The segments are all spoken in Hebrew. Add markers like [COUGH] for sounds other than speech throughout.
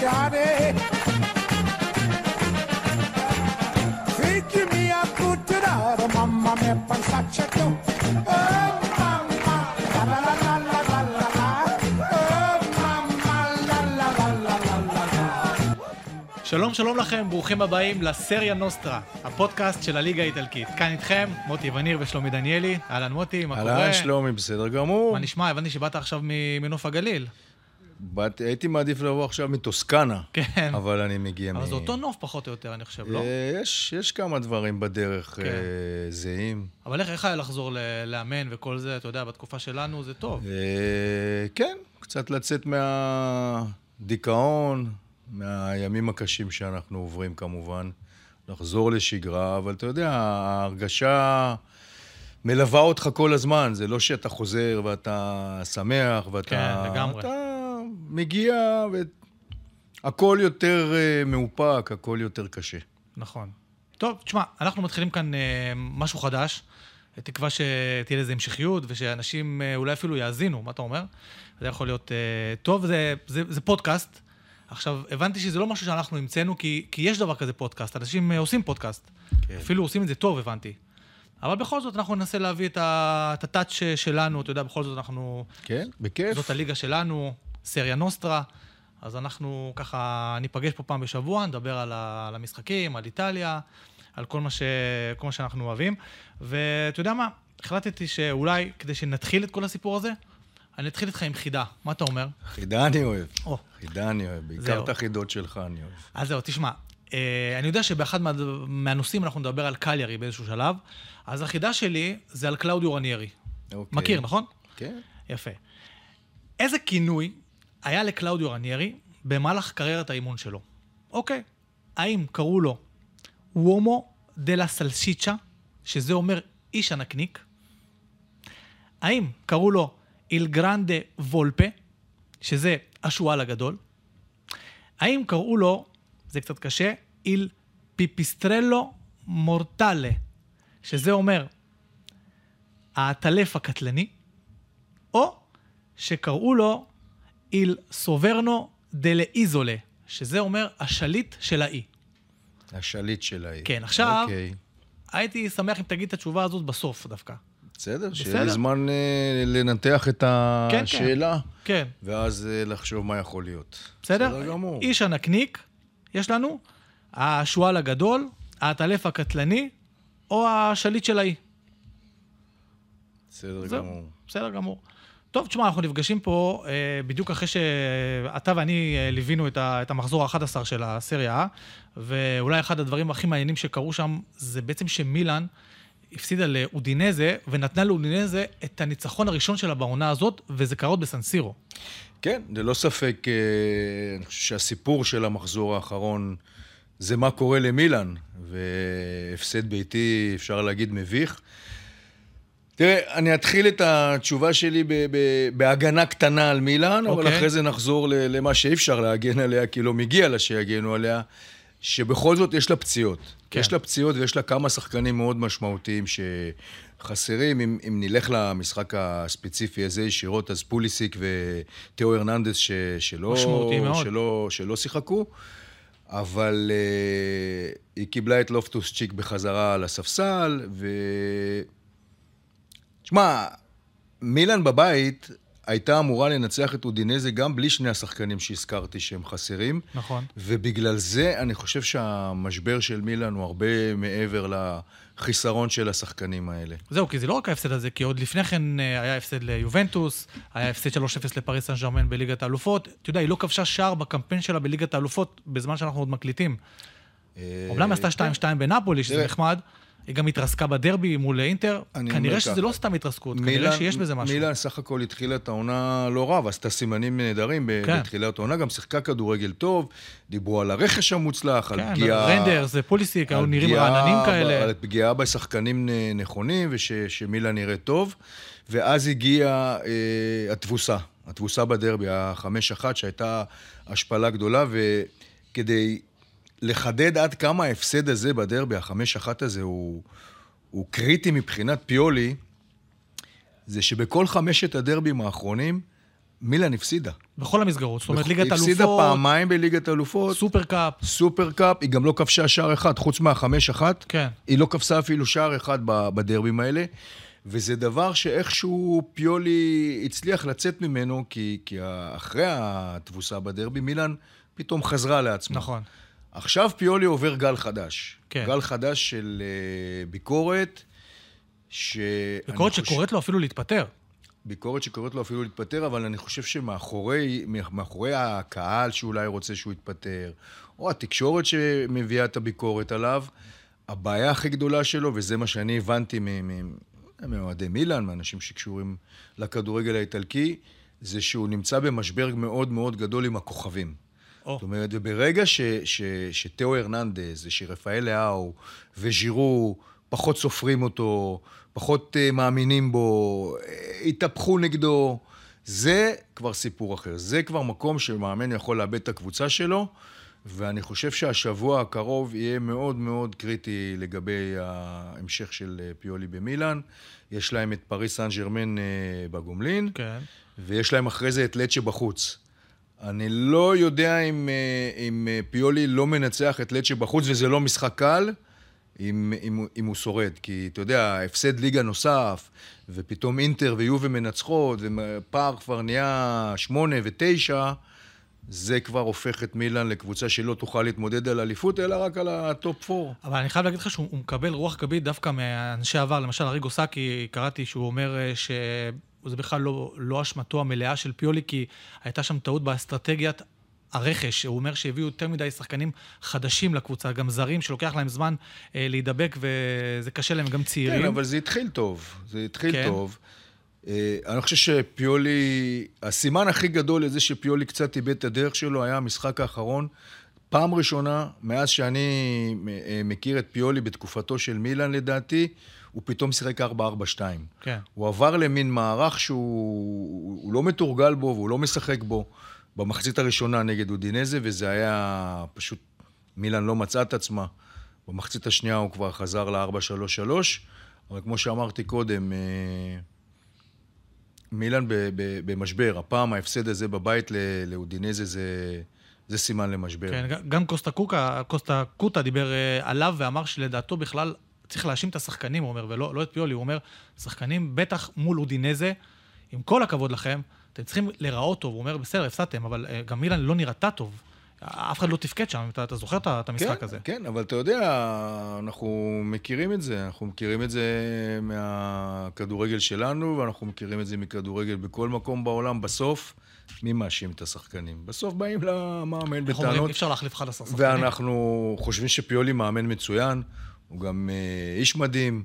daddy. Figure me a good to the mamma me la la. Oh. שלום, שלום לכם, ברוכים הבאים לסריה נוסטרה, הפודקאסט של הליגה האיטלקית. כאן איתכם, מוטי וניר ושלומי דניאלי. אהלן מוטי, מה קורה? אהלן, שלומי, בסדר גמור. מה נשמע? הבנתי שבאת עכשיו מנוף הגליל. באת- הייתי מעדיף לבוא עכשיו מטוסקנה, כן. אבל אני מגיע מ... אבל זה אותו נוף פחות או יותר, אני חושב, לא? אה, יש, יש כמה דברים בדרך כן. אה, זהים. אבל איך איך היה לחזור ל- לאמן וכל זה, אתה יודע, בתקופה שלנו זה טוב. אה, כן, קצת לצאת מהדיכאון, מהימים הקשים שאנחנו עוברים כמובן, לחזור לשגרה, אבל אתה יודע, ההרגשה מלווה אותך כל הזמן, זה לא שאתה חוזר ואתה שמח ואתה... כן, לגמרי. אתה מגיע והכל יותר אה, מאופק, הכל יותר קשה. נכון. טוב, תשמע, אנחנו מתחילים כאן אה, משהו חדש. תקווה שתהיה לזה המשכיות ושאנשים אה, אולי אפילו יאזינו, מה אתה אומר? זה יכול להיות טוב, זה, זה, זה פודקאסט. עכשיו, הבנתי שזה לא משהו שאנחנו המצאנו, כי, כי יש דבר כזה פודקאסט, אנשים עושים פודקאסט. כן. אפילו עושים את זה טוב, הבנתי. אבל בכל זאת, אנחנו ננסה להביא את הטאץ' שלנו, אתה יודע, בכל זאת אנחנו... כן, בכיף. זאת הליגה שלנו, סריה נוסטרה. אז אנחנו ככה ניפגש פה פעם בשבוע, נדבר על, ה, על המשחקים, על איטליה, על כל מה, ש, כל מה שאנחנו אוהבים. ואתה יודע מה? החלטתי שאולי, כדי שנתחיל את כל הסיפור הזה, אני אתחיל איתך עם חידה. מה אתה אומר? חידה אני אוהב. או, חידה אני אוהב, בעיקר. את החידות שלך אני אוהב. אז זהו, תשמע. אה, אני יודע שבאחד מה, מהנושאים אנחנו נדבר על קליירי באיזשהו שלב, אז החידה שלי זה על קלאודיו רניירי. אוקיי. מכיר, נכון? כן. יפה. איזה כינוי היה לקלאודיו רניירי במהלך קריירת האימון שלו? אוקיי, האם קראו לו uomo della salsiccia, שזה אומר איש הנקניק? האם קראו לו il grande volpe, שזה השועל הגדול? האם קראו לו, זה קצת קשה, איל פיפיסטרלו מורטלה, שזה אומר העטלף הקטלני? או שקראו לו איל סוברנו דלה איזולה, שזה אומר השליט של האי. השליט של העיר. כן, עכשיו- אוקיי. הייתי שמח אם תגיד את התשובה הזאת בסוף דווקא. בסדר, שיהיה. לי זמן אה, לנתח את כן, כן. השאלה, כן, ואז אה, לחשוב מה יכול להיות. בסדר? בסדר גמור. איש הנקניק, יש לנו, השועל הגדול, העטלף הקטלני, או השליט של האי. בסדר זהו. גמור. בסדר גמור. טוב, תשמע, אנחנו נפגשים פה אה, בדיוק אחרי שאתה ואני אה, ליווינו את, ה, את המחזור ה-11 של הסריה, ואולי אחד הדברים הכי מעניינים שקרו שם, זה בעצם שמילאן הפסידה לאודינזה, ונתנה לאודינזה את הניצחון הראשון שלה בעונה הזאת, וזה קרה בסנסירו. כן, ללא ספק, אה, אני חושב שהסיפור של המחזור האחרון זה מה קורה למילאן, והפסד ביתי, אפשר להגיד, מביך. תראה, אני אתחיל את התשובה שלי ב- ב- בהגנה קטנה על מילאן, אבל אוקיי. אחרי זה נחזור ל- למה שאי אפשר להגן עליה, כי לא מגיע לה שיגנו עליה, שבכל זאת יש לה פציעות. כן. יש לה פציעות ויש לה כמה שחקנים מאוד משמעותיים שחסרים. אם, אם נלך למשחק הספציפי הזה ישירות, אז פוליסיק ותיאו הרננדס ש, שלא, מאוד. שלא, שלא שיחקו. אבל uh, היא קיבלה את לופטוס צ'יק בחזרה על הספסל, ו... תשמע, מילאן בבית הייתה אמורה לנצח את אודינזה גם בלי שני השחקנים שהזכרתי שהם חסרים. נכון. ובגלל זה אני חושב שהמשבר של מילאן הוא הרבה מעבר לחיסרון של השחקנים האלה. זהו, כי זה לא רק ההפסד הזה, כי עוד לפני כן אה, היה הפסד ליובנטוס, היה הפסד 3-0 לפריס סן ג'רמן בליגת האלופות. אתה יודע, היא לא כבשה שער בקמפיין שלה בליגת האלופות בזמן שאנחנו עוד מקליטים. אומנם היא עשתה 2-2 בנפולי, שזה. נחמד. היא גם התרסקה בדרבי מול אינטר. כנראה שזה ככה, לא סתם התרסקות, כנראה שיש בזה משהו. מילאן סך הכל התחילה את העונה לא רע, ועשתה סימנים נהדרים כן. בתחילת העונה, גם שיחקה כדורגל טוב, דיברו על הרכש המוצלח, על כן, פגיעה... רנדרס ופוליסיק, היו על נראים רעננים כאלה. על פגיעה בשחקנים נכונים, ושמילה נראה טוב. ואז הגיעה אה, התבוסה, התבוסה בדרבי, החמש אחת, שהייתה השפלה גדולה, וכדי לחדד עד כמה ההפסד הזה בדרבי, החמש אחת הזה, הוא, הוא קריטי מבחינת פיולי, זה שבכל חמשת הדרבים האחרונים, מילאן הפסידה. בכל המסגרות. זאת אומרת, ליגת הפסידה אלופות, פעמיים בליגת אלופות, סופר קאפ. סופר קאפ, היא גם לא כבשה שער אחד, חוץ מהחמש אחת. כן. היא לא כבשה אפילו שער אחד בדרבים האלה, וזה דבר שאיכשהו פיולי הצליח לצאת ממנו, כי, כי אחרי התבוסה בדרבי, מילאן פתאום חזרה לעצמה. נכון. עכשיו פיולי עובר גל חדש. כן. גל חדש של אה, ביקורת, ש... ביקורת אני חושב- שקוראת לו אפילו להתפטר. ביקורת שקוראת לו אפילו להתפטר, אבל אני חושב שמאחורי מאחורי הקהל שאולי רוצה שהוא יתפטר, או התקשורת שמביאה את הביקורת עליו, הבעיה הכי גדולה שלו, וזה מה שאני הבנתי מאוהדי מילאן, מאנשים שקשורים לכדורגל האיטלקי, זה שהוא נמצא במשבר מאוד מאוד גדול עם הכוכבים. או. זאת אומרת, וברגע ש, ש, שתאו הרננדז, ושרפאל לאהו וז'ירו פחות סופרים אותו, פחות uh, מאמינים בו, uh, התהפכו נגדו, זה כבר סיפור אחר. זה כבר מקום שמאמן יכול לאבד את הקבוצה שלו, ואני חושב שהשבוע הקרוב יהיה מאוד מאוד קריטי לגבי ההמשך של אה, פיולי במילאן. יש להם את פריס סן ג'רמן אה, בגומלין. כן. ויש להם אחרי זה את לצ'ה בחוץ. אני לא יודע אם, אה, אם אה, פיולי לא מנצח את לצ'ה בחוץ, וזה לא משחק קל, אם, אם, אם הוא שורד. כי אתה יודע, הפסד ליגה נוסף, ופתאום אינטר ויובה מנצחות, ופער כבר נהיה שמונה ותשע, זה כבר הופך את מילאן לקבוצה שלא תוכל להתמודד על אליפות, אלא רק על ה top 4. אבל אני חייב להגיד לך שהוא הוא מקבל רוח גבית דווקא מאנשי עבר. למשל, אריגו סאקי, קראתי שהוא אומר אה, שזה בכלל לא, לא אשמתו המלאה של פיולי, כי הייתה שם טעות באסטרטגיית הרכש. הוא אומר שהביאו יותר מדי שחקנים חדשים לקבוצה, גם זרים שלוקח להם זמן אה, להידבק, וזה קשה להם, גם צעירים. כן, אבל זה התחיל טוב. זה התחיל כן. טוב. אה, אני חושב שפיולי, הסימן הכי גדול לזה שפיולי קצת איבד את הדרך שלו היה המשחק האחרון. פעם ראשונה, מאז שאני אה, מכיר את פיולי בתקופתו של מילאן לדעתי, הוא פתאום שיחק 4-4-2. כן. הוא עבר למין מערך שהוא הוא לא מתורגל בו והוא לא משחק בו במחצית הראשונה נגד אודינזה, וזה היה פשוט, מילאן לא מצאה את עצמה. במחצית השנייה הוא כבר חזר ל-4-3-3, אבל כמו שאמרתי קודם, אה, מילאן ב- ב- במשבר. הפעם ההפסד הזה בבית לאודינזה זה, זה סימן למשבר. כן, גם קוסטה קוקה, קוסטה קוטה דיבר אה, עליו ואמר שלדעתו בכלל צריך להאשים את השחקנים, הוא אומר, ולא לא את פיולי, הוא אומר, שחקנים בטח מול אודינזה, עם כל הכבוד לכם, אתם צריכים להיראות טוב. הוא אומר, בסדר, הפסדתם, אבל אה, גם מילאן לא נראתה טוב. אף אחד לא תפקד שם, אתה, אתה זוכר את המשחק כן, הזה? כן, אבל אתה יודע, אנחנו מכירים את זה. אנחנו מכירים את זה מהכדורגל שלנו, ואנחנו מכירים את זה מכדורגל בכל מקום בעולם. בסוף, מי מאשים את השחקנים? בסוף באים למאמן איך אומרים, בטענות, אי אפשר להחליף 11 שחקנים. ואנחנו חושבים שפיולי מאמן מצוין, הוא גם אה, איש מדהים,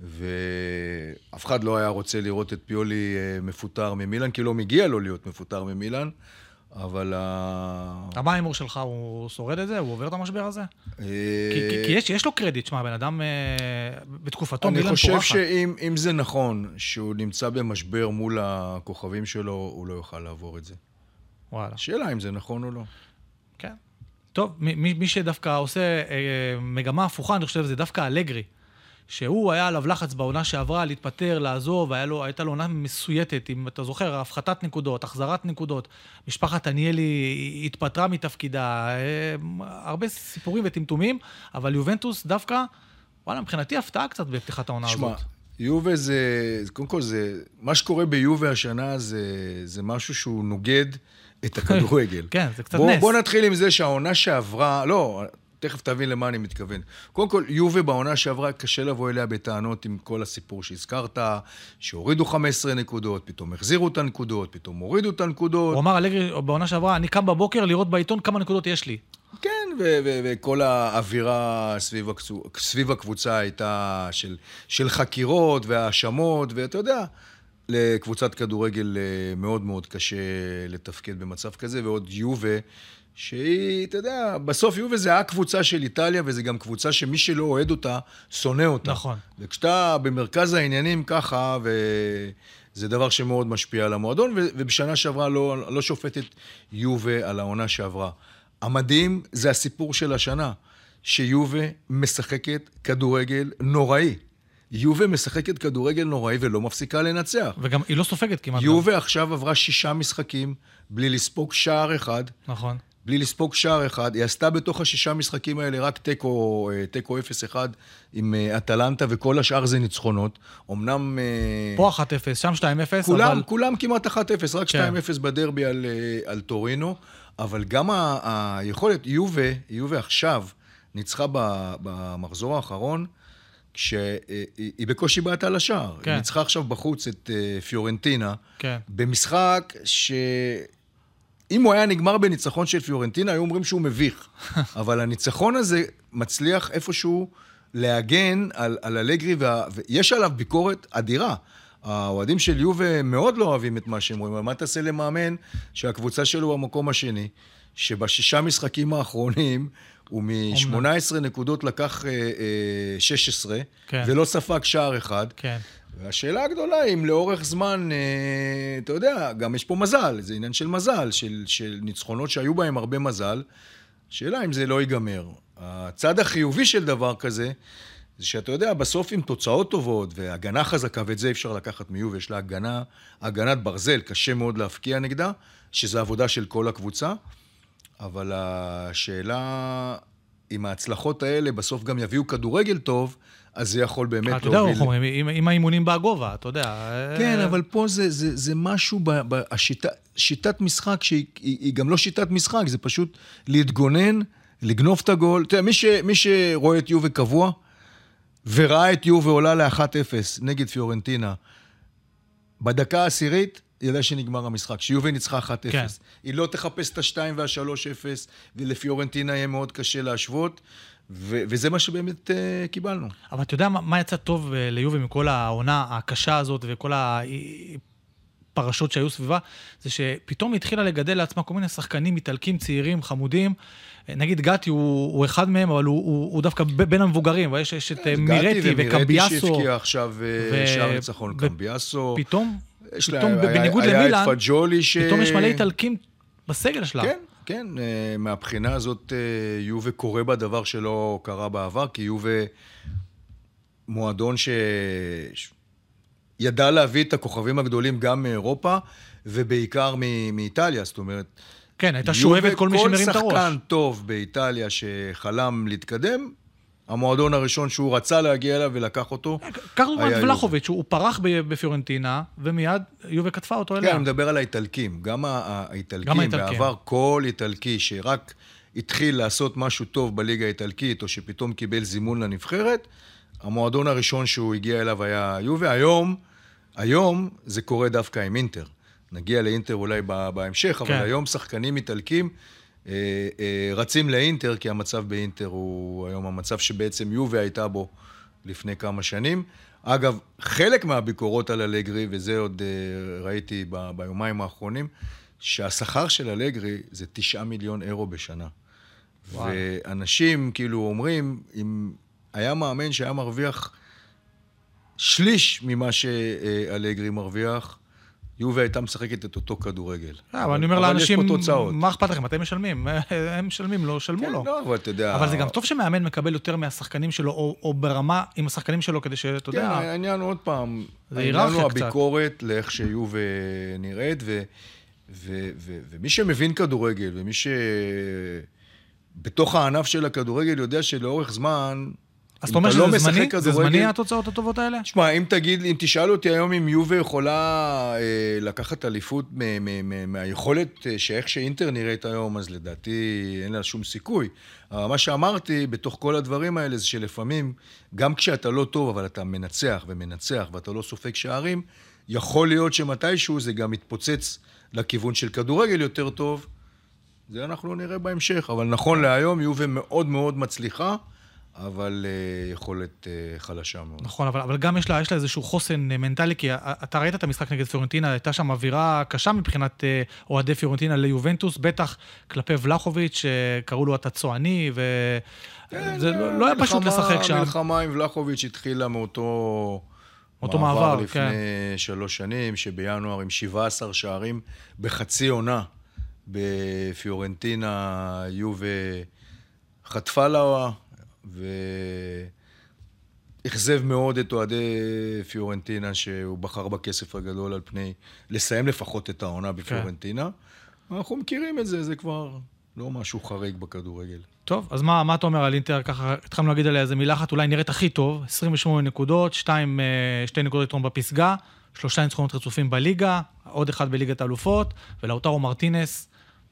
ואף אחד לא היה רוצה לראות את פיולי אה, מפוטר ממילן, כי לא מגיע לו להיות מפוטר ממילן, אבל... ה- מה ההימור שלך, הוא שורד את זה? הוא עובר את המשבר הזה? אה, כי, יש, יש לו קרדיט, שמע, בן אדם בתקופתו אני מילאן חושב פורחת. שאם אם זה נכון שהוא נמצא במשבר מול הכוכבים שלו, הוא לא יוכל לעבור את זה. וואלה. השאלה אם זה נכון או לא. כן. טוב, מי, מי- שדווקא עושה אה, מגמה הפוכה, אני חושב, זה דווקא אלגרי. שהוא היה עליו לחץ בעונה שעברה להתפטר, לעזוב, לו, הייתה לו עונה מסויטת, אם אתה זוכר, הפחתת נקודות, החזרת נקודות. משפחת עניאלי התפטרה מתפקידה, אה, הרבה סיפורים וטמטומים, אבל יובנטוס דווקא, וואלה, מבחינתי הפתעה קצת בפתיחת העונה שמע, הזאת. יובה זה, קודם כל זה, מה שקורה ביובה השנה זה, זה משהו שהוא נוגד את הכדורגל. [LAUGHS] כן, זה קצת בוא, נס. בוא נתחיל עם זה שהעונה שעברה, לא, תכף תבין למה אני מתכוון. קודם כל, יובה בעונה שעברה, קשה לבוא אליה בטענות עם כל הסיפור שהזכרת, שהורידו 15 נקודות, פתאום החזירו את הנקודות, פתאום הורידו את הנקודות. הוא אמר אלגרי בעונה שעברה, אני קם בבוקר לראות בעיתון כמה נקודות יש לי. כן, וכל האווירה סביב, סביב הקבוצה הייתה של, של חקירות והאשמות, ואתה יודע, לקבוצת כדורגל אה, מאוד מאוד קשה לתפקד במצב כזה, ועוד יובה, שהיא, אתה יודע, בסוף יובה זה הקבוצה של איטליה, וזה גם קבוצה שמי שלא אוהד אותה, שונא אותה. נכון. וכשאתה במרכז העניינים ככה, וזה דבר שמאוד משפיע על המועדון, ו- ובשנה שעברה לא, לא שופטת יובה על העונה שעברה. המדהים זה הסיפור של השנה, שיובה משחקת כדורגל נוראי. יובה משחקת כדורגל נוראי ולא מפסיקה לנצח. וגם היא לא סופגת כמעט. גם. יובה עכשיו עברה שישה משחקים בלי לספוג שער אחד. נכון. בלי לספוג שער אחד. היא עשתה בתוך השישה משחקים האלה רק תיקו, אה, תיקו 0-1 עם אה, אטלנטה, וכל השאר זה ניצחונות. אמנם... אה, פה 1-0, שם 2-0, כולם, אבל... כולם כמעט 1-0, רק כן. 2-0 בדרבי על, על טורינו, אבל גם ה- היכולת, יובה, יובה עכשיו ניצחה במחזור האחרון, כשהיא היא בקושי בעטה לשער. כן. היא ניצחה עכשיו בחוץ את אה, פיורנטינה, כן. במשחק ש... אם הוא היה נגמר בניצחון של פיורנטינה, היו אומרים שהוא מביך. [LAUGHS] אבל הניצחון הזה מצליח איפשהו להגן על, על אלגרי, וה... ויש עליו ביקורת אדירה. האוהדים של יובה מאוד לא אוהבים את מה שהם רואים, אבל מה תעשה למאמן שהקבוצה שלו במקום השני, שבשישה משחקים האחרונים הוא מ-18 נקודות לקח אה, אה, 16, כן. ולא ספג שער אחד. כן. והשאלה הגדולה היא אם לאורך זמן, אה, אתה יודע, גם יש פה מזל, זה עניין של מזל, של, של ניצחונות שהיו בהם הרבה מזל. שאלה אם זה לא ייגמר. הצד החיובי של דבר כזה, זה שאתה יודע, בסוף עם תוצאות טובות והגנה חזקה, ואת זה אי אפשר לקחת מיוב, יש לה הגנה, הגנת ברזל, קשה מאוד להפקיע נגדה, שזה עבודה של כל הקבוצה. אבל השאלה, אם ההצלחות האלה בסוף גם יביאו כדורגל טוב, אז זה יכול באמת אתה יודע, להוביל... איך אומרים, עם- עם האימונים בגובה, אתה יודע. כן, אה, אבל פה זה, זה, זה משהו, ב, ב, השיטה, שיטת משחק שהיא היא, היא גם לא שיטת משחק, זה פשוט להתגונן, לגנוב את הגול. אתה יודע, מי, ש, מי שרואה את יובה קבוע, וראה את יובה עולה ל-1-0 נגד פיורנטינה, בדקה העשירית, ידע שנגמר המשחק, שיובה ניצחה 1-0. כן. היא לא תחפש את ה-2 וה-3-0, ולפיורנטינה יהיה מאוד קשה להשוות, ו- וזה מה שבאמת uh, קיבלנו. אבל אתה יודע מה, מה יצא טוב אה, ליובי מכל העונה הקשה הזאת וכל הפרשות שהיו סביבה? זה שפתאום היא התחילה לגדל לעצמה כל מיני שחקנים איטלקים צעירים, חמודים. אה, נגיד גתי הוא, הוא אחד מהם, אבל הוא, הוא, הוא דווקא ב- בין המבוגרים, ויש יש את מירטי וקמביאסו. שהבקיע עכשיו ו- שער ניצחון, ו- קמביאסו. פתאום, יש לה- פתאום היה- בניגוד היה למילאן, את פג'ולי ש... פתאום יש מלא איטלקים בסגל שלה. כן, כן, אה, מהבחינה הזאת אה, יובה קורה בה דבר שלא קרה בעבר, כי יובה מועדון ש... ידע להביא את הכוכבים הגדולים גם מאירופה, ובעיקר מאיטליה, זאת אומרת... כן, הייתה שואבת כל מי שמרים את הראש. כל שחקן טוב באיטליה שחלם להתקדם, המועדון הראשון שהוא רצה להגיע אליו ולקח אותו. קח דוגמא את ולחוביץ', הוא פרח בפיורנטינה, ומיד יובה קטפה אותו כן, אליה. אני מדבר על האיטלקים. גם האיטלקים. בעבר כל איטלקי שרק התחיל לעשות משהו טוב בליגה האיטלקית, או שפתאום קיבל זימון לנבחרת, המועדון הראשון שהוא הגיע אליו היה יובה. היום, היום זה קורה דווקא עם אינטר. נגיע לאינטר אולי בהמשך, אבל כן. היום שחקנים איטלקים רצים לאינטר, כי המצב באינטר הוא היום המצב שבעצם יובה הייתה בו לפני כמה שנים. אגב, חלק מהביקורות על אלגרי, וזה עוד אה, ראיתי ב- ביומיים האחרונים, שהשכר של אלגרי זה תשעה מיליון אירו בשנה. וואי. ואנשים כאילו אומרים, אם היה מאמן שהיה מרוויח שליש ממה שאלגרי מרוויח, יובה הייתה משחקת את אותו כדורגל. אבל אני אומר לאנשים. מה אכפת לכם? אתם משלמים. [LAUGHS] הם משלמים, לא שלמו כן, לו. לא, אבל אתה יודע... אבל זה גם טוב שמאמן מקבל יותר מהשחקנים שלו, או, ברמה עם השחקנים שלו, כדי שאתה כן, יודע... העניין עוד פעם, זה היררכיה הוא קצת. הביקורת לאיך שיובה נראית, ומי שמבין כדורגל, ומי ש... בתוך הענף של הכדורגל יודע שלאורך זמן, אז אתה אומר לא שזה זמני? זה זמני התוצאות הטובות האלה? תשמע, אם תגיד, אם תשאל אותי היום אם יובה יכולה אה, לקחת אליפות מהיכולת אה, שאיך שאינטר נראית היום, אז לדעתי אין לה שום סיכוי. מה שאמרתי בתוך כל הדברים האלה זה שלפעמים, גם כשאתה לא טוב, אבל אתה מנצח ומנצח ואתה לא סופג שערים, יכול להיות שמתישהו זה גם יתפוצץ לכיוון של כדורגל יותר טוב. זה אנחנו נראה בהמשך, אבל נכון להיום יובה מאוד מאוד מצליחה, אבל אה, יכולת אה, חלשה מאוד. נכון, אבל, אבל גם יש לה, יש לה איזשהו חוסן אה, מנטלי, כי אתה ראית את המשחק נגד פיורנטינה, הייתה שם אווירה קשה מבחינת אה, אוהדי פיורנטינה ליובנטוס, בטח כלפי ולחוביץ', שקראו לו אתה צועני, וזה לא, לא היה פשוט לשחק שם. המלחמה עם ולחוביץ' התחילה מאותו... אותו מעבר, לפני כן. שלוש שנים, שבינואר עם 17 שערים בחצי עונה בפיורנטינה, יובה חטפה לה, אכזב מאוד את אוהדי פיורנטינה, שהוא בחר בכסף הגדול על פני לסיים לפחות את העונה בפיורנטינה. אנחנו מכירים את זה, זה כבר לא משהו חריג בכדורגל. טוב, אז מה, מה אתה אומר על אינטר? ככה התחלנו להגיד עליה איזה מילה אחת, אולי נראית הכי טוב, 28 נקודות, 2, 2 נקודות יתרון בפסגה, שלושה ניצחונות רצופים בליגה, עוד אחד בליגת האלופות, ולאוטרו מרטינס,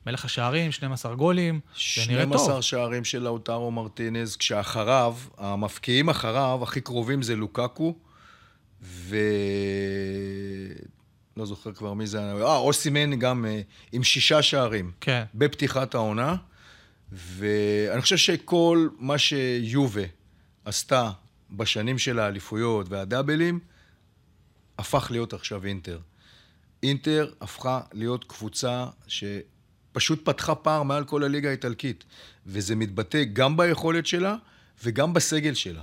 מלך השערים, 12 גולים, זה נראה טוב. 12 שערים של לאוטרו מרטינז, כשאחריו, המפקיעים אחריו, הכי קרובים זה לוקקו, ו... לא זוכר כבר מי זה, אה, אוסימן גם אה, עם שישה שערים. כן. בפתיחת העונה, ואני חושב שכל מה שיובה עשתה בשנים של האליפויות והדאבלים, הפך להיות עכשיו אינטר. אינטר הפכה להיות קבוצה שפשוט פתחה פער מעל כל הליגה האיטלקית, וזה מתבטא גם ביכולת שלה וגם בסגל שלה.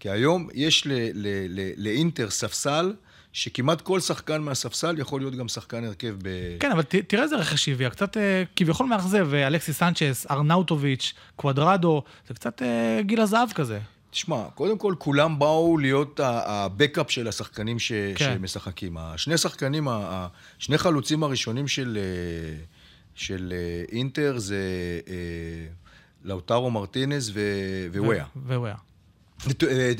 כי היום יש ל- ל- ל- לאינטר ספסל שכמעט כל שחקן מהספסל יכול להיות גם שחקן הרכב ב... כן, אבל ת, תראה איזה רכש הביאה, קצת אה, כביכול מאכזב, אה, אלכסי סנצ'ס, ארנאוטוביץ', קוואדרדו, זה קצת אה, גיל הזהב כזה. תשמע, קודם כל כולם באו להיות הבקאפ של השחקנים ש... כן. שמשחקים. השני שחקנים, שני חלוצים הראשונים של, של אה, אינטר זה אה, לאוטרו מרטינז. וויה. וויה.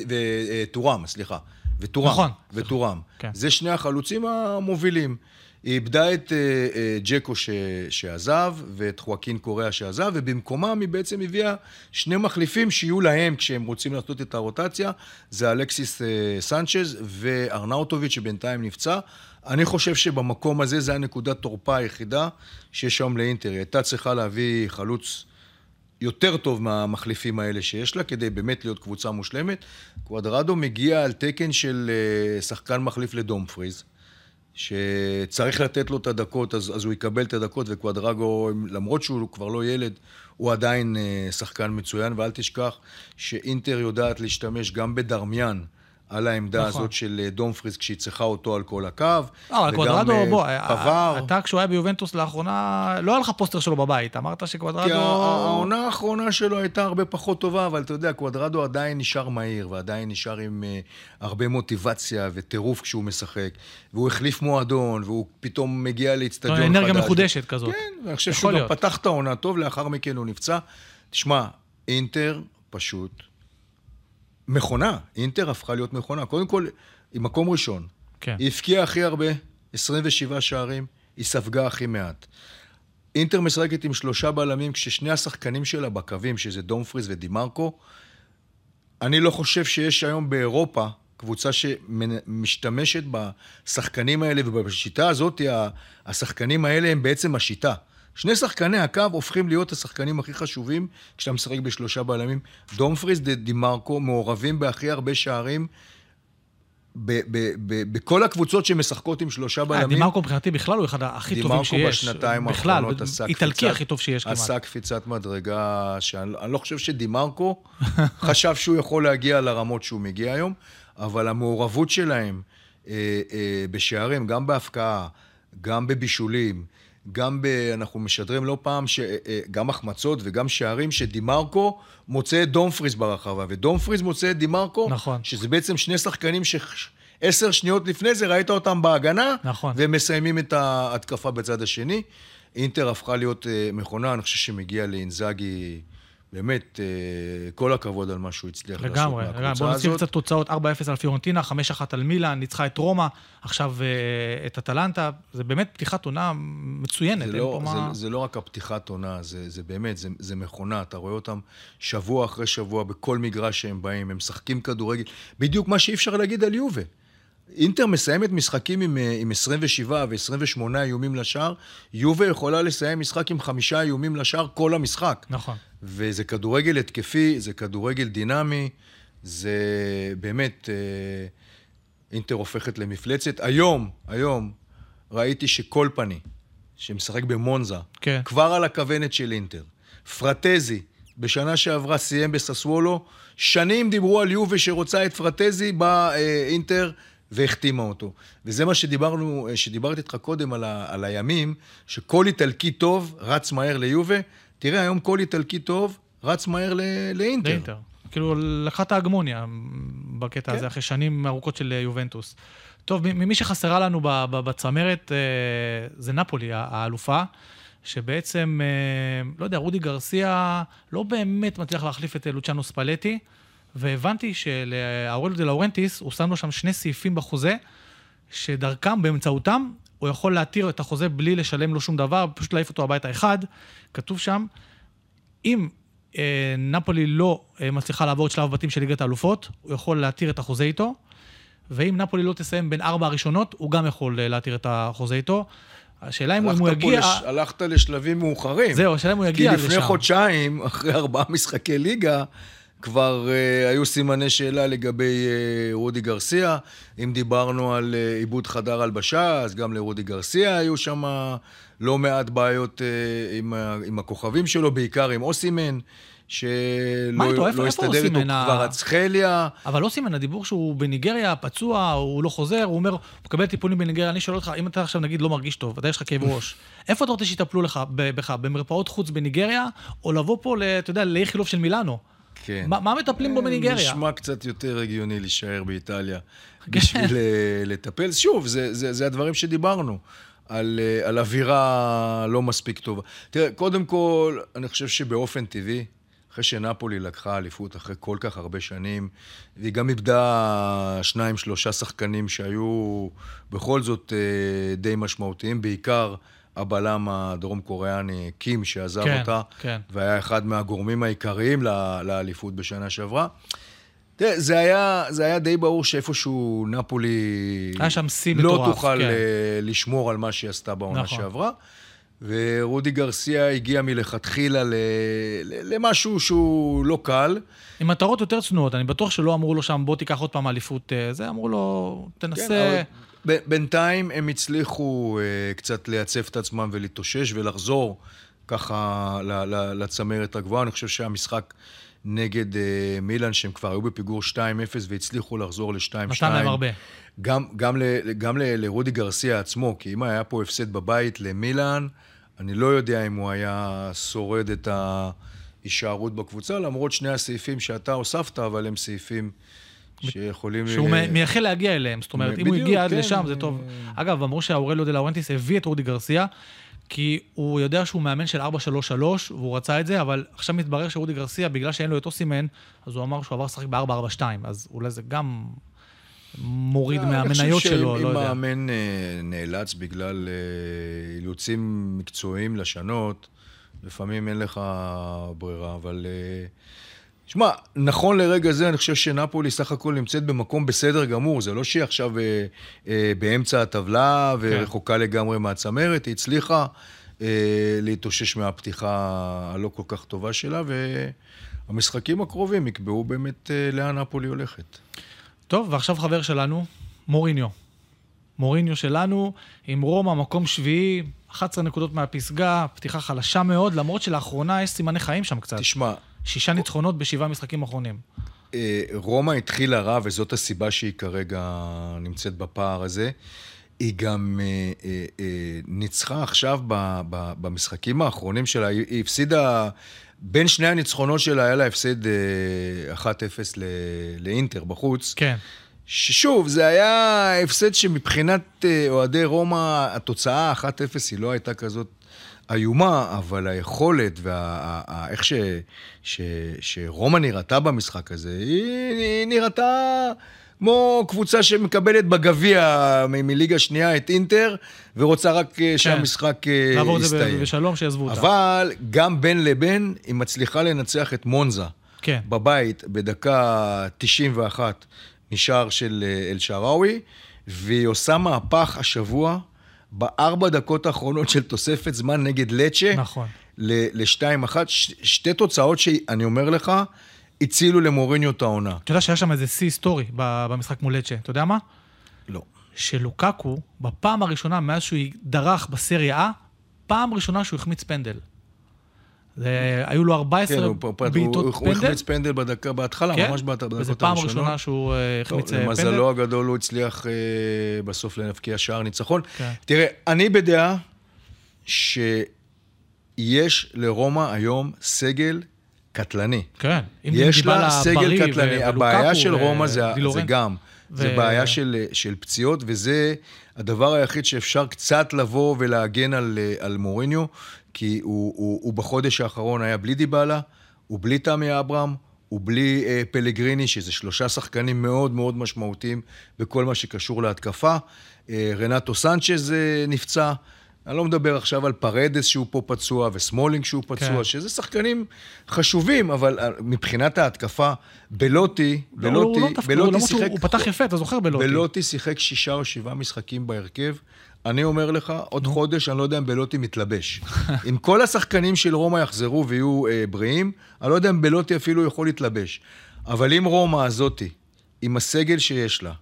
וטורם, סליחה. וטורם. נכון. וטורם. כן. זה שני החלוצים המובילים. היא איבדה את אה, אה, ג'קו ש, שעזב, ואת חואקין קוריאה שעזב, ובמקומם היא בעצם הביאה שני מחליפים שיהיו להם כשהם רוצים לעשות את הרוטציה, זה אלכסיס אה, סנצ'ז וארנאוטוביץ' שבינתיים נפצע. אני חושב שבמקום הזה זה הנקודת תורפה היחידה שיש היום לאינטר. היא הייתה צריכה להביא חלוץ יותר טוב מהמחליפים האלה שיש לה, כדי באמת להיות קבוצה מושלמת. קוואדרדו מגיע על תקן של אה, שחקן מחליף לדומפריז, שצריך לתת לו את הדקות, אז, אז הוא יקבל את הדקות, וקוואדרגו, למרות שהוא כבר לא ילד, הוא עדיין אה, שחקן מצוין, ואל תשכח שאינטר יודעת להשתמש גם בדרמיאן. על העמדה נכון. הזאת של אה, דומפריז כשהיא צריכה אותו על כל הקו. אה, אבל וגם, קוואדרדו, אה, בוא, פבר. אתה כשהוא היה ביובנטוס לאחרונה, לא היה לך פוסטר שלו בבית, אמרת כי שקוואדרדו... העונה האחרונה שלו הייתה הרבה פחות טובה, אבל אתה יודע, קוואדרדו עדיין נשאר מהיר, ועדיין נשאר עם uh, הרבה מוטיבציה וטירוף כשהוא משחק. והוא החליף מועדון, והוא פתאום מגיע לאצטדיון חדש. אנרגיה מחודשת כזאת. כן, ואני חושב שהוא גם. פתח את העונה טוב, לאחר מכן הוא נפצע. תשמע, אינטר פשוט מכונה. אינטר הפכה להיות מכונה. קודם כל, היא מקום ראשון. כן. היא הבקיעה הכי הרבה, 27 שערים, היא ספגה הכי מעט. אינטר משחקת עם שלושה בלמים, כששני השחקנים שלה בקווים, שזה דומפריז ודימרקו, אני לא חושב שיש היום באירופה קבוצה שמשתמשת בשחקנים האלה, ובשיטה הזאת, השחקנים האלה הם בעצם השיטה. שני שחקני הקו הופכים להיות השחקנים הכי חשובים כשאתה משחק בשלושה בלמים. דומפריז ודימרקו מעורבים בהכי הרבה שערים ב- ב- ב- בכל הקבוצות שמשחקות עם שלושה אה, בלמים. דימרקו מבחינתי בכלל הוא אחד הכי טובים דימרקו שיש. בשנתיים בכלל, האחרונות עשה איטלקי הכי טוב שיש כמעט. עשה קפיצת מדרגה, שאני אני לא חושב שדימרקו [LAUGHS] חשב שהוא יכול להגיע לרמות שהוא מגיע היום, אבל המעורבות שלהם אה, אה, בשערים, גם בהפקעה, גם בבישולים, גם ב... אנחנו משדרים לא פעם, ש, אה, אה, גם החמצות וגם שערים, שדימרקו מוצא את דומפריז ברחבה, ודומפריז מוצא את דימרקו, נכון. שזה בעצם שני שחקנים ש... עשר שניות לפני זה ראית אותם בהגנה, נכון. והם מסיימים את ההתקפה בצד השני. אינטר הפכה להיות אה, מכונה, אני חושב שמגיע לאינזאגי, באמת, אה, כל הכבוד על מה שהוא הצליח לעשות לגמרי, מהקבוצה לגמרי. בואו נזכיר הזאת. קצת תוצאות 4-0 על פיורנטינה, 5-1 על מילאן, ניצחה את רומא, עכשיו אה, את אטלנטה. זה באמת פתיחת עונה מצוינת, זה לא, מה... זה, זה לא רק הפתיחת עונה, זה, זה באמת, זה, זה מכונה, אתה רואה אותם שבוע אחרי שבוע בכל מגרש שהם באים, הם משחקים כדורגל, בדיוק מה שאי אפשר להגיד על יובה. אינטר מסיימת משחקים עם, אה, עם 27 ו-28 איומים לשער, יובה יכולה לסיים משחק עם חמישה איומים לשער כל המשחק. נכון. וזה כדורגל התקפי, זה כדורגל דינמי, זה באמת, אה, אינטר הופכת למפלצת. היום, היום, ראיתי שכל פני, שמשחק במונזה, כן. כבר על הכוונת של אינטר. פרטזי, בשנה שעברה סיים בססוולו, שנים דיברו על יובה שרוצה את פרטזי, בא אה, והחתימה אותו. וזה מה שדיברנו, אה, שדיברתי איתך קודם על, ה, על הימים, שכל איטלקי טוב רץ מהר ליובה. תראה, היום כל איטלקי טוב רץ מהר ל, לאינטר. לאינטר. כאילו, לקחה את ההגמוניה בקטע כן. הזה, אחרי שנים ארוכות של אה, יובנטוס. טוב, ממי שחסרה לנו בצמרת, אה, זה נפולי, האלופה, שבעצם, לא יודע, רודי גרסיה לא באמת מצליח להחליף את לוצ'אנו ספלטי, והבנתי שלאורלו דה לאורנטיס, הוא שם לו שם שני סעיפים בחוזה, שדרכם, באמצעותם, הוא יכול להתיר את החוזה בלי לשלם לו שום דבר, פשוט להעיף אותו הביתה. אחד, כתוב שם, אם אה, נפולי לא אה, מצליחה לעבור את שלב הבתים של ליגת האלופות, הוא יכול להתיר את החוזה איתו, ואם נפולי לא תסיים בין ארבע הראשונות, הוא גם יכול אה, להתיר את החוזה איתו. השאלה אם הוא יגיע... לש- הלכת לשלבים מאוחרים. זהו, השאלה אם הוא כי יגיע לשם. לפני חודשיים, אחרי ארבעה משחקי ליגה, כבר uh, היו סימני שאלה לגבי uh, רודי גרסיה. אם דיברנו על uh, עיבוד חדר הלבשה, אז גם לרודי גרסיה היו שם לא מעט בעיות uh, עם, ה- עם הכוכבים שלו, בעיקר עם אוסימן, שלא לא איפה הסתדר איתו אוסימן ה- כבר אצחליה. אבל לא סימן, הדיבור שהוא בניגריה, פצוע, הוא לא חוזר, הוא אומר, הוא מקבל טיפולים בניגריה, אני שואל אותך, אם אתה עכשיו נגיד לא מרגיש טוב, אתה יש לך כאב [LAUGHS] ראש, איפה אתה רוצה שיטפלו לך, בך, במרפאות חוץ בניגריה, או לבוא פה, אתה יודע, לאיכילוב של מילאנו? כן. מה מה מטפלים בו בניגריה? נשמע קצת יותר הגיוני להישאר באיטליה [LAUGHS] בשביל אה, לטפל. שוב, זה, זה, זה הדברים שדיברנו, על, אה, על אווירה לא מספיק טובה. תראה, קודם כל, אני חושב שבאופן טבעי, אחרי שנפולי לקחה אליפות אחרי כל כך הרבה שנים, והיא גם איבדה שניים, שלושה שחקנים שהיו בכל זאת אה, די משמעותיים, בעיקר הבלם הדרום קוריאני קים, שעזב כן, אותה. כן. והיה אחד מהגורמים העיקריים לאליפות בשנה שעברה. תראה, זה היה, זה היה די ברור שאיפשהו נפולי... היה שם שיא לא מטורף, תוכל כן. אה, לשמור על מה שהיא עשתה בעונה נכון. שעברה. ורודי גרסיה הגיע מלכתחילה ל- למשהו שהוא לא קל. עם מטרות יותר צנועות, אני בטוח שלא אמרו לו שם, בוא תיקח עוד פעם אליפות אה, זה, אמרו לו, כן, תנסה... אבל ב- בינתיים הם הצליחו אה, קצת לייצב את עצמם ולהתאושש ולחזור ככה ל- ל- לצמרת הגבוהה. אני חושב שהמשחק נגד אה, מילאן, שהם כבר היו בפיגור 2-0 והצליחו לחזור ל-2-2. נתן להם הרבה. גם, גם, ל, גם ל, לרודי גרסיה עצמו, כי אם היה פה הפסד בבית למילאן, אני לא יודע אם הוא היה שורד את ההישארות בקבוצה, למרות שני הסעיפים שאתה הוספת, אבל הם סעיפים שיכולים... שהוא ל- מייחל להגיע אליהם, זאת אומרת, אם הוא הגיע עד כן. לשם, זה טוב. אגב, אמרו שאורלו דה לאורנטיס הביא את רודי גרסיה, כי הוא יודע שהוא מאמן של 4-3-3, והוא רצה את זה, אבל עכשיו מתברר שרודי גרסיה, בגלל שאין לו את אוסימן, אז הוא אמר שהוא עבר לשחק ב-4-4-2, אז אולי זה גם מוריד מהמניות שלו, אני חושב לא שאם יודע. מאמן אה, נאלץ בגלל אה, אילוצים מקצועיים לשנות, לפעמים אין לך ברירה, אבל... אה, שמע, נכון לרגע זה, אני חושב שנפולי סך הכל נמצאת במקום בסדר גמור. זה לא שהיא עכשיו אה, אה, באמצע הטבלה ורחוקה לגמרי מהצמרת, היא הצליחה אה, להתאושש מהפתיחה הלא כל כך טובה שלה, והמשחקים הקרובים יקבעו באמת אה, לאן נפולי הולכת. טוב, ועכשיו חבר שלנו, מוריניו. מוריניו שלנו, עם רומא, מקום שביעי, 11 נקודות מהפסגה, פתיחה חלשה מאוד, למרות שלאחרונה יש סימני חיים שם קצת. תשמע, שישה ניצחונות בשבעה משחקים אחרונים. אה, רומא התחילה רע, וזאת הסיבה שהיא כרגע נמצאת בפער הזה. היא גם אה, אה, אה, ניצחה עכשיו ב, ב, במשחקים האחרונים שלה, היא, היא הפסידה, בין שני הניצחונות שלה היה לה הפסד אה, 1-0 ל, לאינטר בחוץ. כן. ששוב, זה היה הפסד שמבחינת אוהדי רומא, התוצאה 1-0 היא לא הייתה כזאת איומה, אבל היכולת ואיך ש, ש, שרומא נראתה במשחק הזה, היא, היא נראתה כמו קבוצה שמקבלת בגביע מ- מליגה שנייה את אינטר, ורוצה רק אה, שהמשחק אה, לעבור את זה יסתיים. בשלום, שיעזבו אותה. אבל גם בין לבין, היא מצליחה לנצח את מונזה. כן. בבית בדקה 91 משער של אה, אל-שעראוי, והיא עושה מהפך השבוע בארבע דקות האחרונות של תוספת זמן נגד לצ'ה. נכון. ל-2-1, שתי תוצאות שאני אומר לך, הצילו למוריניו את העונה. אתה יודע שהיה שם איזה שיא היסטורי במשחק מול לצ'ה. אתה יודע מה? לא. שלוקקו, בפעם הראשונה מאז שהוא דרך בסריה A, פעם ראשונה שהוא החמיץ פנדל. זה, היו לו 14 כן, הוא, הוא, בעיטות הוא, הוא פנדל. החמיץ פנדל בדקה בהתחלה, כן? ממש בדקות וזו פעם הראשונות. ראשונה שהוא אה, החמיץ אה, פנדל. למזלו הגדול הוא הצליח אה, בסוף להבקיע שער ניצחון. כן. תראה, אני בדעה שיש לרומא היום סגל קטלני. כן. יש לה סגל קטלני. ו- הבעיה ולוקקו של רומא זה, זה. גם, זה ו- בעיה של, של פציעות, וזה הדבר היחיד שאפשר קצת לבוא ולהגן על, על מוריניו, כי הוא, הוא, הוא בחודש האחרון היה בלי דיבלה, הוא בלי תמי אברהם, הוא בלי אה, פלגריני, שזה שלושה שחקנים מאוד מאוד משמעותיים בכל מה שקשור להתקפה. אה, רנטו סנצ'ז אה, נפצע. אני לא מדבר עכשיו על פרדס שהוא פה פצוע, וסמולינג שהוא פצוע, כן. שזה שחקנים חשובים, אבל אה, מבחינת ההתקפה, בלוטי, לא, הוא בלוטי, לא דווקא- בלוטי שהוא- שיחק... הוא פתח יפה, אתה זוכר בלוטי. בלוטי שיחק שישה או שבעה משחקים בהרכב. אני אומר לך, עוד חודש, אני לא יודע אם בלוטי מתלבש. [LAUGHS] אם כל השחקנים של רומא יחזרו ויהיו אה, בריאים, אני לא יודע אם בלוטי אפילו יכול להתלבש. אבל אם רומא הזאתי, עם הסגל שיש לה,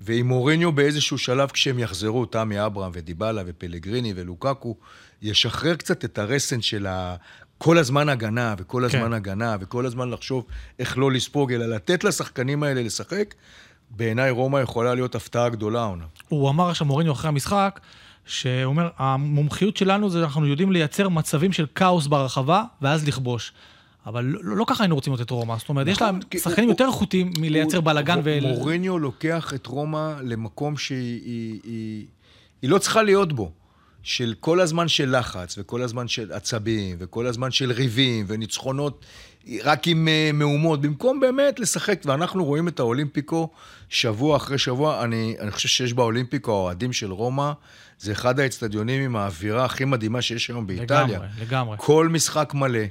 ועם מוריניו באיזשהו שלב כשהם יחזרו, תמי אברהם ודיבלה ופלגריני ולוקקו, ישחרר קצת את הרסן של ה... כל הזמן הגנה, וכל הזמן כן. הגנה, וכל הזמן לחשוב איך לא לספוג, אלא לתת לשחקנים האלה לשחק, בעיניי רומא יכולה להיות הפתעה גדולה העונה. הוא אמר עכשיו מוריניו אחרי המשחק, שהוא אומר, המומחיות שלנו זה אנחנו יודעים לייצר מצבים של כאוס ברחבה, ואז לכבוש. אבל לא, לא ככה היינו רוצים את רומא. זאת אומרת, יש להם כי שחקנים יותר איכותיים מלייצר בלאגן ו... מוריניו לוקח את רומא למקום שהיא היא, היא, היא לא צריכה להיות בו. של כל הזמן של לחץ, וכל הזמן של עצבים, וכל הזמן של ריבים, וניצחונות רק עם אה, מהומות, במקום באמת לשחק, ואנחנו רואים את האולימפיקו שבוע אחרי שבוע. אני, אני חושב שיש באולימפיקו, האוהדים של רומא, זה אחד האצטדיונים עם האווירה הכי מדהימה שיש היום באיטליה. לגמרי, לגמרי. כל משחק מלא,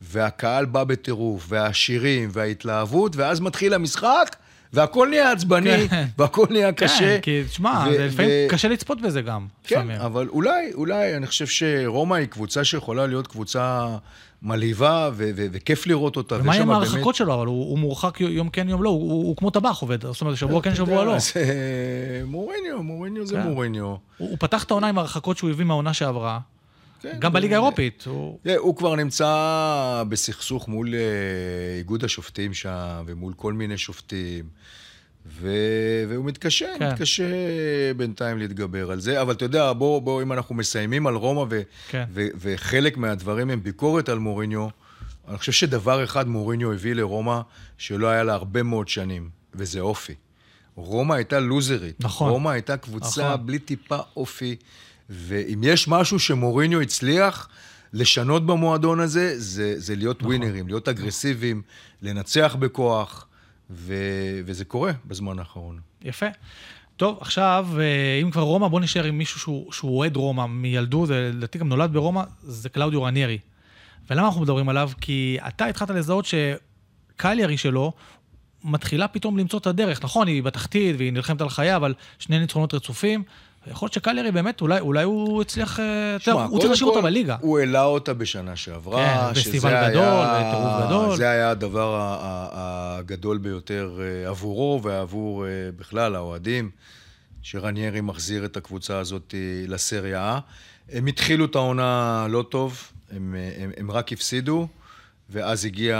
והקהל בא בטירוף, והשירים, וההתלהבות, ואז מתחיל המשחק, והכל נהיה עצבני, כן. והכל נהיה קשה. כן, כי תשמע, ו- זה לפעמים ו- קשה לצפות בזה גם. כן, לפעמים. אבל אולי, אולי, אני חושב שרומא היא קבוצה שיכולה להיות קבוצה מלהיבה, ו- ו- וכיף לראות אותה. ומה עם ההרחקות שלו? אבל הוא הוא מורחק יום כן, יום לא, הוא- הוא הוא כמו טבח עובד. זאת אומרת, שבוע כן, שבוע לא. זה מוריניו, מוריניו זה. מוריניו. הוא הוא פתח את העונה עם ההרחקות שהוא הביא מהעונה שעברה, כן, גם בליגה האירופית. הוא- הוא כבר נמצא בסכסוך מול אה, איגוד השופטים שם, ומול כל מיני שופטים, ו... והוא מתקשה, כן. מתקשה בינתיים להתגבר על זה. אבל אתה יודע, בוא, בוא, אם אנחנו מסיימים על רומא, ו... כן. ו... וחלק מהדברים הם ביקורת על מוריניו, אני חושב שדבר אחד מוריניו הביא לרומא, שלא היה לה הרבה מאוד שנים, וזה אופי. רומא הייתה לוזרית. נכון. רומא הייתה קבוצה נכון. בלי טיפה אופי, ואם יש משהו שמוריניו הצליח לשנות במועדון הזה, זה, זה להיות נכון. ווינרים, להיות אגרסיביים, לנצח בכוח, ו, וזה קורה בזמן האחרון. יפה. טוב, עכשיו, אה, אם כבר רומא, בוא נשאר עם מישהו שהוא, שהוא אוהד רומא מילדות, ולדעתי גם נולד ברומא, זה קלאודיו רניירי. ולמה אנחנו מדברים עליו? כי אתה התחלת לזהות שקליירי שלו מתחילה פתאום למצוא את הדרך. נכון, היא בתחתית והיא נלחמת על חייה, אבל שני ניצחונות רצופים. יכול להיות שקליירי באמת, אולי, אולי הוא הצליח... אה, אתה יודע, הוא צריך להשאיר אותה בליגה. הוא העלה אותה בשנה שעברה. כן, פסטיבל גדול, וטירוף גדול. זה היה הדבר הגדול ביותר אה, עבורו ועבור אה, בכלל האוהדים, שרניירי מחזיר את הקבוצה הזאת אה, לסריה A. הם התחילו את העונה לא טוב, הם, אה, הם, הם רק הפסידו. ואז הגיע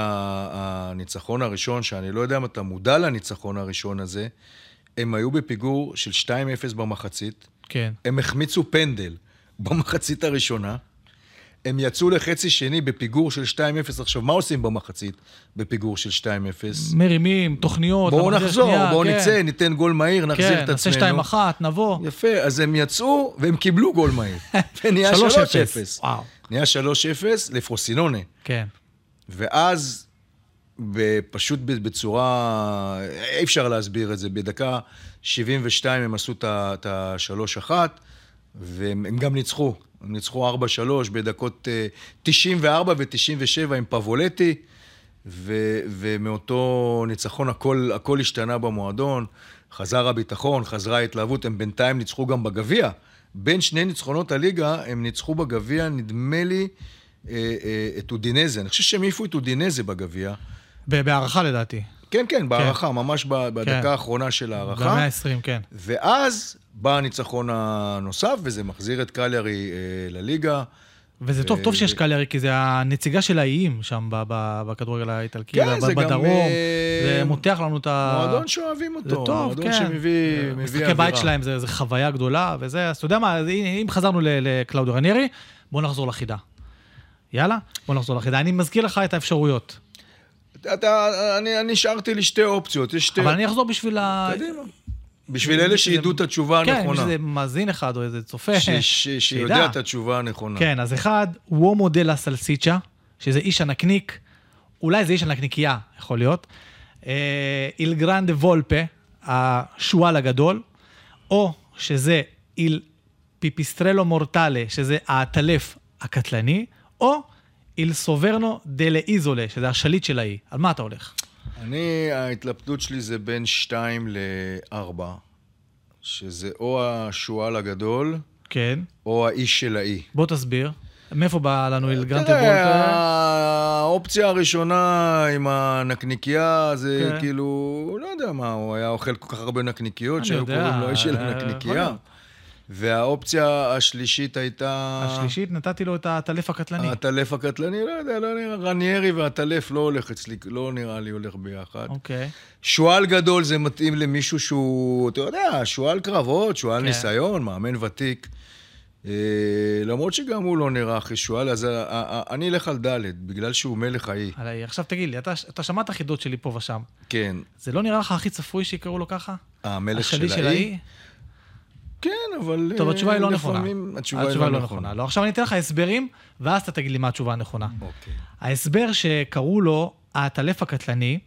הניצחון הראשון, שאני לא יודע אם אתה מודע לניצחון הראשון הזה, הם היו בפיגור של 2-0 במחצית, כן. הם החמיצו פנדל במחצית הראשונה, הם יצאו לחצי שני בפיגור של 2-0. עכשיו, מה עושים במחצית בפיגור של 2-0? מרימים, תוכניות, בואו נחזור, שנייה, בואו כן. נצא, ניתן גול מהיר, נחזיר כן, את נעשה עצמנו. 2-1, נבוא. יפה, אז הם יצאו והם קיבלו גול מהיר. [LAUGHS] ונהיה 3-0. 3-0. וואו. נהיה 3-0 לפרוסינונה. כן. ואז, ב- פשוט ב- בצורה, אי אפשר להסביר את זה, בדקה 72 הם עשו את ה- את ה-3-1, והם הם גם ניצחו. הם ניצחו 4-3 בדקות אה, 94 ו-97 עם פבולטי, ו- ומאותו ניצחון הכל, הכל השתנה במועדון, חזר הביטחון, חזרה ההתלהבות, הם בינתיים ניצחו גם בגביע. בין שני ניצחונות הליגה, הם ניצחו בגביע, נדמה לי, אה, אה, את אודינזה. אני חושב שהם העיפו את אודינזה בגביע. בהערכה לדעתי. כן, כן, בהערכה, ממש ב- בדקה כן. האחרונה של ההערכה. במאה ה-20, כן. ואז בא הניצחון הנוסף, וזה מחזיר את קליירי אה, לליגה. וזה טוב, אה, טוב שיש קליירי, כי זה הנציגה של האיים שם בכדורגל האיטלקי, כן, זה בדרום. אה, זה מותח לנו את ה... מועדון שאוהבים אותו. זה טוב, מועדון כן. שמביא מביא משחקי אווירה. בית שלהם זה, זה חוויה גדולה, וזה, אז אתה יודע מה, אם חזרנו ל- לקלאודיו רניירי, בואו נחזור לחידה. יאללה, בוא נחזור לחידה. אני מזכיר לך את האפשרויות. אתה, אני, אני השארתי לי שתי אופציות, יש שתי... אבל אני אחזור בשביל ה... קדימה. בשביל אלה שידעו את התשובה כן, הנכונה. בשביל איזה מאזין אחד או איזה צופה. שיודע. את התשובה הנכונה. כן, אז אחד, וומו דלה סלסיצ'ה, שזה איש הנקניק, אולי זה איש הנקניקייה, יכול להיות. אה, איל גרנדה וולפה, השועל הגדול, או שזה איל פיפיסטרלו מורטלה, שזה העטלף הקטלני, או איל סוברנו דלה איזולה, שזה השליט של האי. על מה אתה הולך? אני, ההתלבטות שלי זה בין שתיים לארבע, שזה או השועל הגדול, כן. או האיש של האי. בוא תסביר. מאיפה בא לנו איל גרנדה תראה, וולפה? האופציה הראשונה עם הנקניקייה זה כן. כאילו, לא יודע מה, הוא היה אוכל כל כך הרבה נקניקיות שהיו קוראים לו האיש של אה, הנקניקייה. והאופציה השלישית הייתה... השלישית, נתתי לו את העטלף הקטלני. הטלף הקטלני, לא יודע, לא נראה, רניירי והטלף לא הולך אצלי, לא נראה לי הולך ביחד. אוקיי. שועל גדול זה מתאים למישהו שהוא, אתה יודע, שועל קרבות, שועל כן. ניסיון, מאמן ותיק. אה, למרות שגם הוא לא נראה הכי שועל, אז אה, אה, אני אלך על ד', בגלל שהוא מלך האי. עליי. עכשיו תגיד לי, אתה, אתה שמעת חידות שלי פה ושם. כן. זה לא נראה לך הכי צפוי שיקראו לו ככה? המלך של השליט של האי? כן, אבל... טוב, אה, התשובה היא לא נכונה. התשובה היא לא נכונה. לא, עכשיו אני אתן לך הסברים, ואז אתה תגיד לי מה התשובה הנכונה. אוקיי. ההסבר שקראו לו העטלף הקטלני,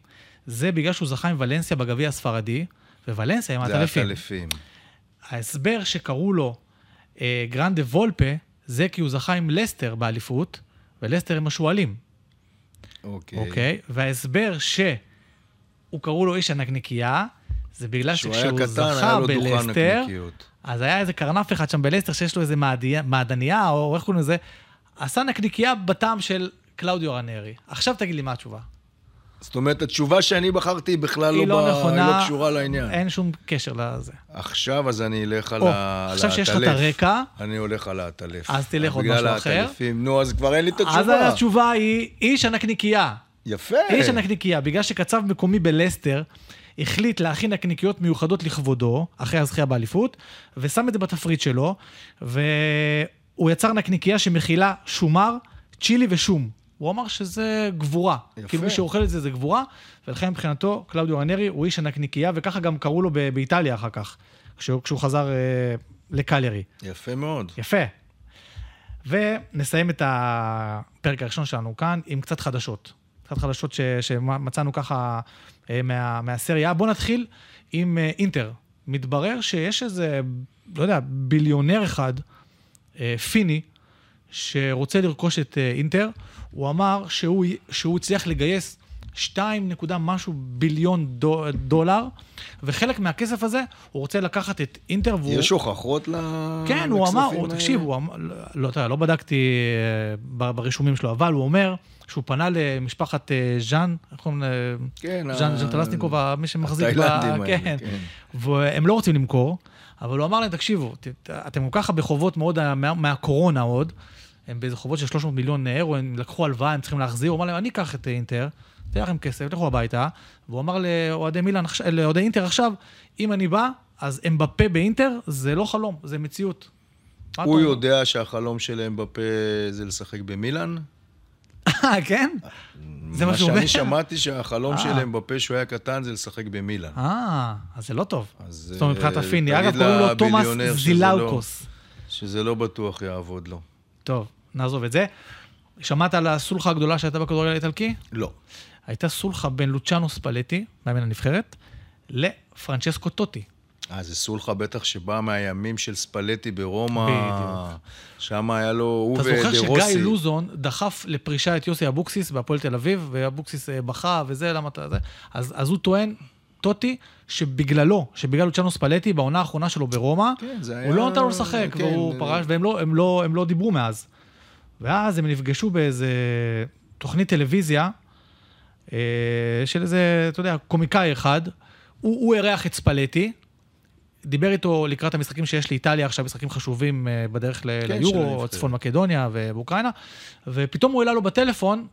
זה בגלל שהוא זכה עם ולנסיה בגביע הספרדי, וולנסיה עם זה העטלפים. הטלפים. ההסבר שקראו לו אה, גרנדה וולפה, זה כי הוא זכה עם לסטר באליפות, ולסטר הם השועלים. אוקיי. אוקיי? וההסבר שהוא קראו לו איש הנקניקייה, זה בגלל שכשהוא זכה בלסטר. אז היה איזה קרנף אחד שם בלסטר שיש לו איזה מעדיה- מעדניה, או איך קוראים לזה, עשה נקניקייה בטעם של קלאודיו רנרי. עכשיו תגיד לי מה התשובה. זאת אומרת, התשובה שאני בחרתי היא בכלל לא, לא ב... נכונה, היא לא קשורה לעניין. אין שום קשר לזה. עכשיו אז אני אלך על או, ה- על עכשיו שיש לך את. הרקע, אני הולך על העטלף. אז תלך עוד בגלל משהו אחר. העטלפים. נו, אז כבר אין לי את אז התשובה. התשובה היא איש הנקניקייה. יפה. איש הנקניקייה, בגלל שקצב מקומי בלסטר, החליט להכין נקניקיות מיוחדות לכבודו, אחרי הזכייה באליפות, ושם את זה בתפריט שלו, והוא יצר נקניקייה שמכילה שומר, צ'ילי ושום. הוא אמר שזה גבורה. יפה. כאילו מי שאוכל את זה זה גבורה, ולכן מבחינתו קלאודיו רנרי הוא איש הנקניקייה, וככה גם קראו לו באיטליה אחר כך, כשהוא, כשהוא חזר אה, לקליירי. יפה מאוד. יפה. ונסיים את הפרק הראשון שלנו כאן עם קצת חדשות. קצת חדשות ש, שמצאנו ככה אה, מה, מהסריה. בואו נתחיל עם אה, אינטר. מתברר שיש איזה, לא יודע, ביליונר אחד, אה, פיני, שרוצה לרכוש את אינטר. הוא אמר שהוא, שהוא הצליח לגייס 2 נקודה משהו ביליון דו, דולר, וחלק מהכסף הזה הוא רוצה לקחת את אינטר והוא... יש הוכחות ל... כן, הוא אמר, הוא? תקשיב, הוא אמר, לא, לא, לא בדקתי אה, ברישומים שלו, אבל הוא אומר שהוא פנה למשפחת אה, ז'אן, איך קוראים לזה? כן, ז'אן ז'אן טלסניקוב, מי שמחזיק ב... כן. כן. והם לא רוצים למכור, אבל הוא אמר להם, תקשיבו, ת- אתם גם ככה בחובות מאוד אה, מה- מהקורונה עוד, הם באיזה חובות של 300 מיליון אירו, הם לקחו הלוואה, הם צריכים להחזיר, הוא אמר להם, אני אקח את אינטר, אתן לכם כסף, לכו הביתה, והוא אמר לאוהדי עכשיו- לאוהדי אינטר עכשיו, אם אני בא, אז אמבפה באינטר, זה לא חלום, זה מציאות. הוא? יודע שהחלום שלהם בפה זה לשחק במילאן? אה, כן? זה מה שהוא אומר? מה שאני שמעתי שהחלום אה. שלהם בפה שהוא היה קטן זה לשחק במילאן. אה, אז זה לא טוב. זאת אומרת, מבחינת אה, הפיני. אגב, קוראים לו תומאס שזה זילאוקוס. שזה לא בטוח יעבוד לו. טוב, נעזוב את זה. שמעת על הסולחה הגדולה שהייתה בכדורגל האיטלקי? לא. הייתה סולחה בין לוצ'אנו ספלטי, מאמן הנבחרת, לפרנצ'סקו טוטי. אה, זה סולחה בטח שבא מהימים של ספלטי ברומא. בדיוק. שם היה לו, הוא אתה זוכר שגיא. לוזון דחף לפרישה את יוסי אבוקסיס בהפועל תל אביב, ואבוקסיס אה, בכה וזה, למה אתה... זה? אז, אז הוא טוען, טוטי, שבגללו, שבגלל לוצ'אנו ספלטי, בעונה האחרונה שלו ברומא, כן, זה הוא היה- לא נתן לו לשחק, כן, והוא אה, פרש, והם לא, הם לא, הם לא דיברו מאז. ואז הם נפגשו באיזה תוכנית טלוויזיה, של איזה, אתה יודע, קומיקאי אחד, הוא, הוא אירח את ספלטי, דיבר איתו לקראת המשחקים שיש לאיטליה עכשיו, משחקים חשובים אה, בדרך ל- כן, ליורו. צפון מקדוניה ובאוקראינה, ופתאום הוא העלה לו בטלפון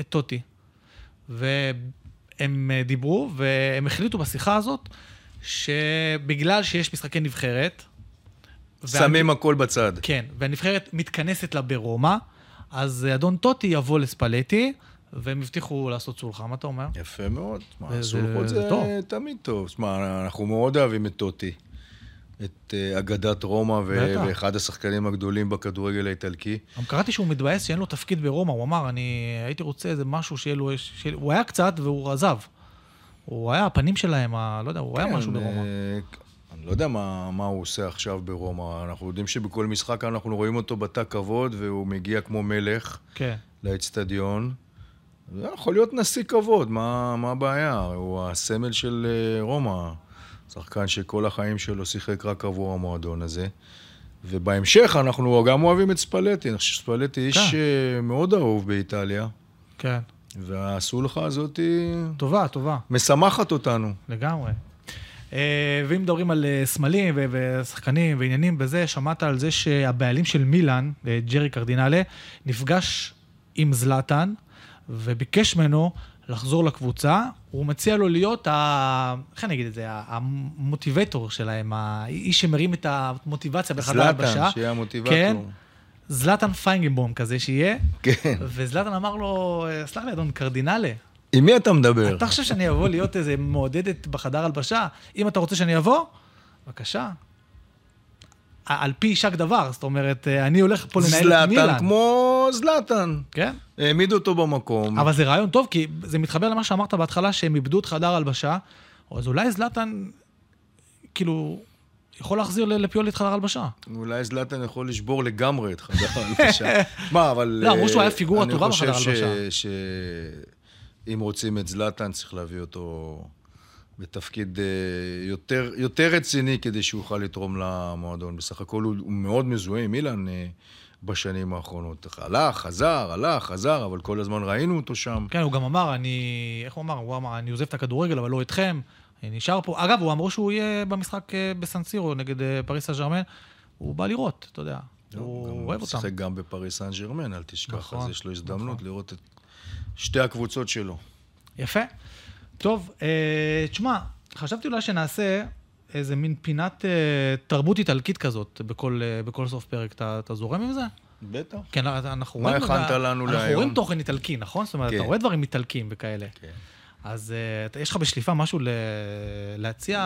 את טוטי. והם אה, דיברו, והם החליטו בשיחה הזאת, שבגלל שיש משחקי נבחרת, שמים הכל בצד. כן, והנבחרת מתכנסת לה ברומא, אז אה, אדון טוטי יבוא לספלטי, והם הבטיחו לעשות סולחה, מה אתה אומר? יפה מאוד. מה, זה- סולחות זה זה טוב. תמיד טוב. שמע, אנחנו מאוד אוהבים את טוטי. את אה, אגדת רומא, ו-. ואחד השחקנים הגדולים בכדורגל האיטלקי. גם קראתי שהוא מתבאס שאין לו תפקיד ברומא, הוא אמר, אני הייתי רוצה איזה משהו שיהיה לו... שיהיה... הוא היה קצת והוא עזב. הוא היה הפנים שלהם, ה... לא יודע, הוא היה כן, משהו ברומא. אה, אני לא יודע מה, מה הוא עושה עכשיו ברומא. אנחנו יודעים שבכל משחק אנחנו רואים אותו בתא כבוד, והוא מגיע כמו מלך כן. לאצטדיון. זה יכול להיות נשיא כבוד, מה, מה הבעיה? הוא הסמל של אה, רומא. שחקן שכל החיים שלו שיחק רק עבור המועדון הזה. ובהמשך אנחנו גם אוהבים את ספלטי. אני חושב שספלטי איש כן. אה, מאוד אהוב באיטליה, כן. והסולחה הזאת היא טובה, טובה. משמחת אותנו. לגמרי. אה, ואם מדברים על סמלים ושחקנים ועניינים וזה, שמעת על זה שהבעלים של מילאן, ג'רי קרדינלה, נפגש עם זלאטן וביקש ממנו לחזור לקבוצה. הוא מציע לו להיות, ה... איך אני אגיד את זה, המוטיבטור שלהם, האיש שמרים את המוטיבציה בחדר הלבשה. זלאטן, שיהיה המוטיבטור. כן, זלאטן פיינגנבום כזה שיהיה. כן. וזלאטן אמר לו, סלח לי, אדון קרדינלה, עם מי אתה מדבר? אתה חושב שאני אבוא להיות איזה מעודדת בחדר הלבשה? אם אתה רוצה שאני אבוא, בבקשה. על פי יישק דבר, זאת אומרת, אני הולך פה לנהל את זלאטן מילאן. כמו זלאטן. כן? העמיד אותו במקום. אבל זה רעיון טוב, כי זה מתחבר למה שאמרת בהתחלה, שהם איבדו את חדר הלבשה, אז אולי זלאטן, כאילו, יכול להחזיר לפיולי את חדר הלבשה. אולי זלאטן יכול לשבור לגמרי את חדר ההלבשה. [LAUGHS] מה, אבל... לא, אמרו שהוא היה אה, פיגורה טובה בחדר אני חושב הלבשה. שאם רוצים את זלאטן, צריך להביא אותו בתפקיד אה, יותר, יותר רציני כדי שהוא יוכל לתרום למועדון. בסך הכל הוא, הוא מאוד מזוהה עם אילן אה, בשנים האחרונות. הלך, חזר, הלך, חזר, אבל כל הזמן ראינו אותו שם. כן, הוא גם אמר, אני... איך הוא אמר? הוא אמר, אני עוזב את הכדורגל, אבל לא אתכם. אני נשאר פה. אגב, הוא אמרו שהוא יהיה במשחק אה, בסנסירו נגד אה, פריס סן ג'רמן. הוא בא לראות, אתה יודע. הוא אוהב אותם. שיחק גם בפריס סן ג'רמן, אל תשכח. נכון, אז יש לו הזדמנות נכון. לראות את שתי הקבוצות שלו. יפה. טוב, אה, תשמע, חשבתי אולי שנעשה איזה מין פינת אה, תרבות איטלקית כזאת בכל, אה, בכל סוף פרק. אתה, אתה זורם עם זה? בטח. כן, אנחנו מה רואים... הכנת לנו אנחנו להיום? רואים תוכן איטלקי, נכון? זאת אומרת, כן. אתה רואה דברים איטלקיים וכאלה. כן. אז אה, יש לך בשליפה משהו ל... להציע,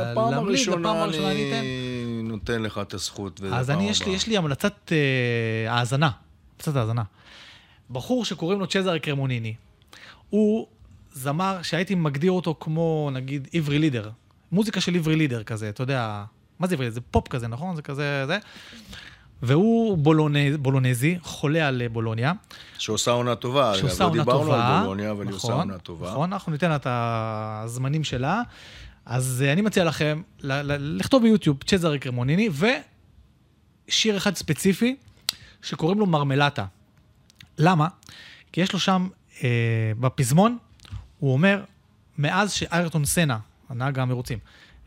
לפעם להמליץ? לפעם הראשונה אני אתן. נותן לך את הזכות. אז אני, יש לי, יש לי המלצת אה, האזנה, המלצת האזנה. בחור שקוראים לו צ'זר קרמוניני, הוא זמר שהייתי מגדיר אותו כמו, נגיד, עברי לידר. מוזיקה של עברי לידר כזה, אתה יודע, מה זה עברי לידר? זה פופ כזה, נכון? זה כזה, זה. והוא בולונז, בולונזי, חולה על אה, בולוניה. שעושה עונה טובה. אגב, שעושה לא עונה דיברנו טובה. על בולוניה, אבל היא עושה נכון, עונה טובה. נכון, אנחנו ניתן לה את הזמנים שלה. אז אה, אני מציע לכם לכתוב ביוטיוב צ'זר קרמוניני, ושיר אחד ספציפי שקוראים לו מרמלטה. למה? כי יש לו שם, אה, בפזמון, הוא אומר, מאז שאיירטון סנה, הנהג המרוצים,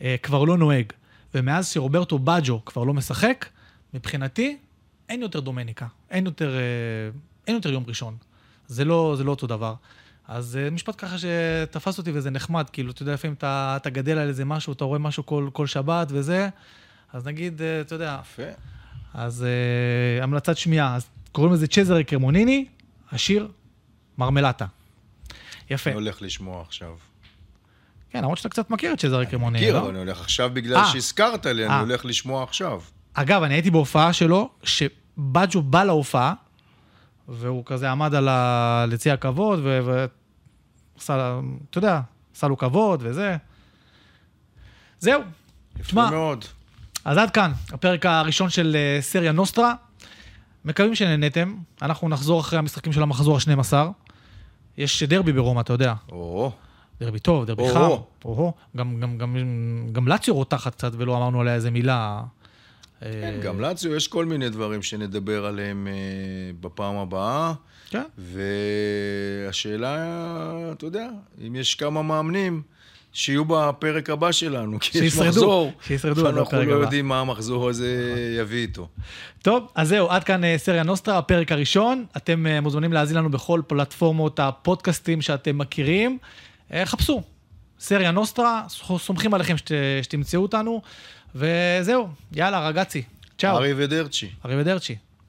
אה, כבר לא נוהג, ומאז שרוברטו בג'ו כבר לא משחק, מבחינתי, אין יותר דומניקה, אין יותר, אה, אין יותר יום ראשון. זה לא, זה לא אותו דבר. אז אה, משפט ככה שתפס אותי וזה נחמד, כאילו, אתה יודע, לפעמים אתה, אתה גדל על איזה משהו, אתה רואה משהו כל, כל שבת וזה, אז נגיד, אה, אתה יודע, יפה. אז uh, המלצת שמיעה, אז קוראים לזה צ'זר קרמוניני, השיר מרמלטה. יפה. אני הולך לשמוע עכשיו. כן, למרות שאתה קצת מכיר את צ'זר קרמוניני, מכיר, לא? אבל אני הולך עכשיו בגלל אה. שהזכרת לי, אני אה. הולך לשמוע עכשיו. אגב, אני הייתי בהופעה שלו, שבג'ו בא להופעה, והוא כזה עמד על ה... לצי הכבוד, ו... ו... עשה, לה- אתה יודע, עשה לו כבוד וזה. זהו. יפה תשמע, מאוד. אז עד כאן, הפרק הראשון של אה, סריה נוסטרה. מקווים שנהנתם. אנחנו נחזור אחרי המשחקים של המחזור ה-12. יש דרבי ברומא, אתה יודע. או, דרבי טוב, דרבי או-הו. חם. או-הו. גם, גם, גם, גם לאציו רותחת קצת ולא אמרנו עליה איזה מילה. כן, אה, גם לאציו יש כל מיני דברים שנדבר עליהם אה, בפעם הבאה. כן. והשאלה, אתה יודע, אם יש כמה מאמנים שיהיו בפרק הבא שלנו, כי יש מחזור, שישרדו שאנחנו בפרק לא הבא. יודעים מה המחזור הזה יביא איתו. טוב, אז זהו, עד כאן אה, סריה נוסטרה, הפרק הראשון. אתם מוזמנים להאזין לנו בכל פלטפורמות הפודקאסטים שאתם מכירים. אה, חפשו, סריה נוסטרה, סומכים עליכם שת, שתמצאו אותנו. וזהו, יאללה, רגצי. צ'או. ארי ודרצ'י. אריבדרצ'י.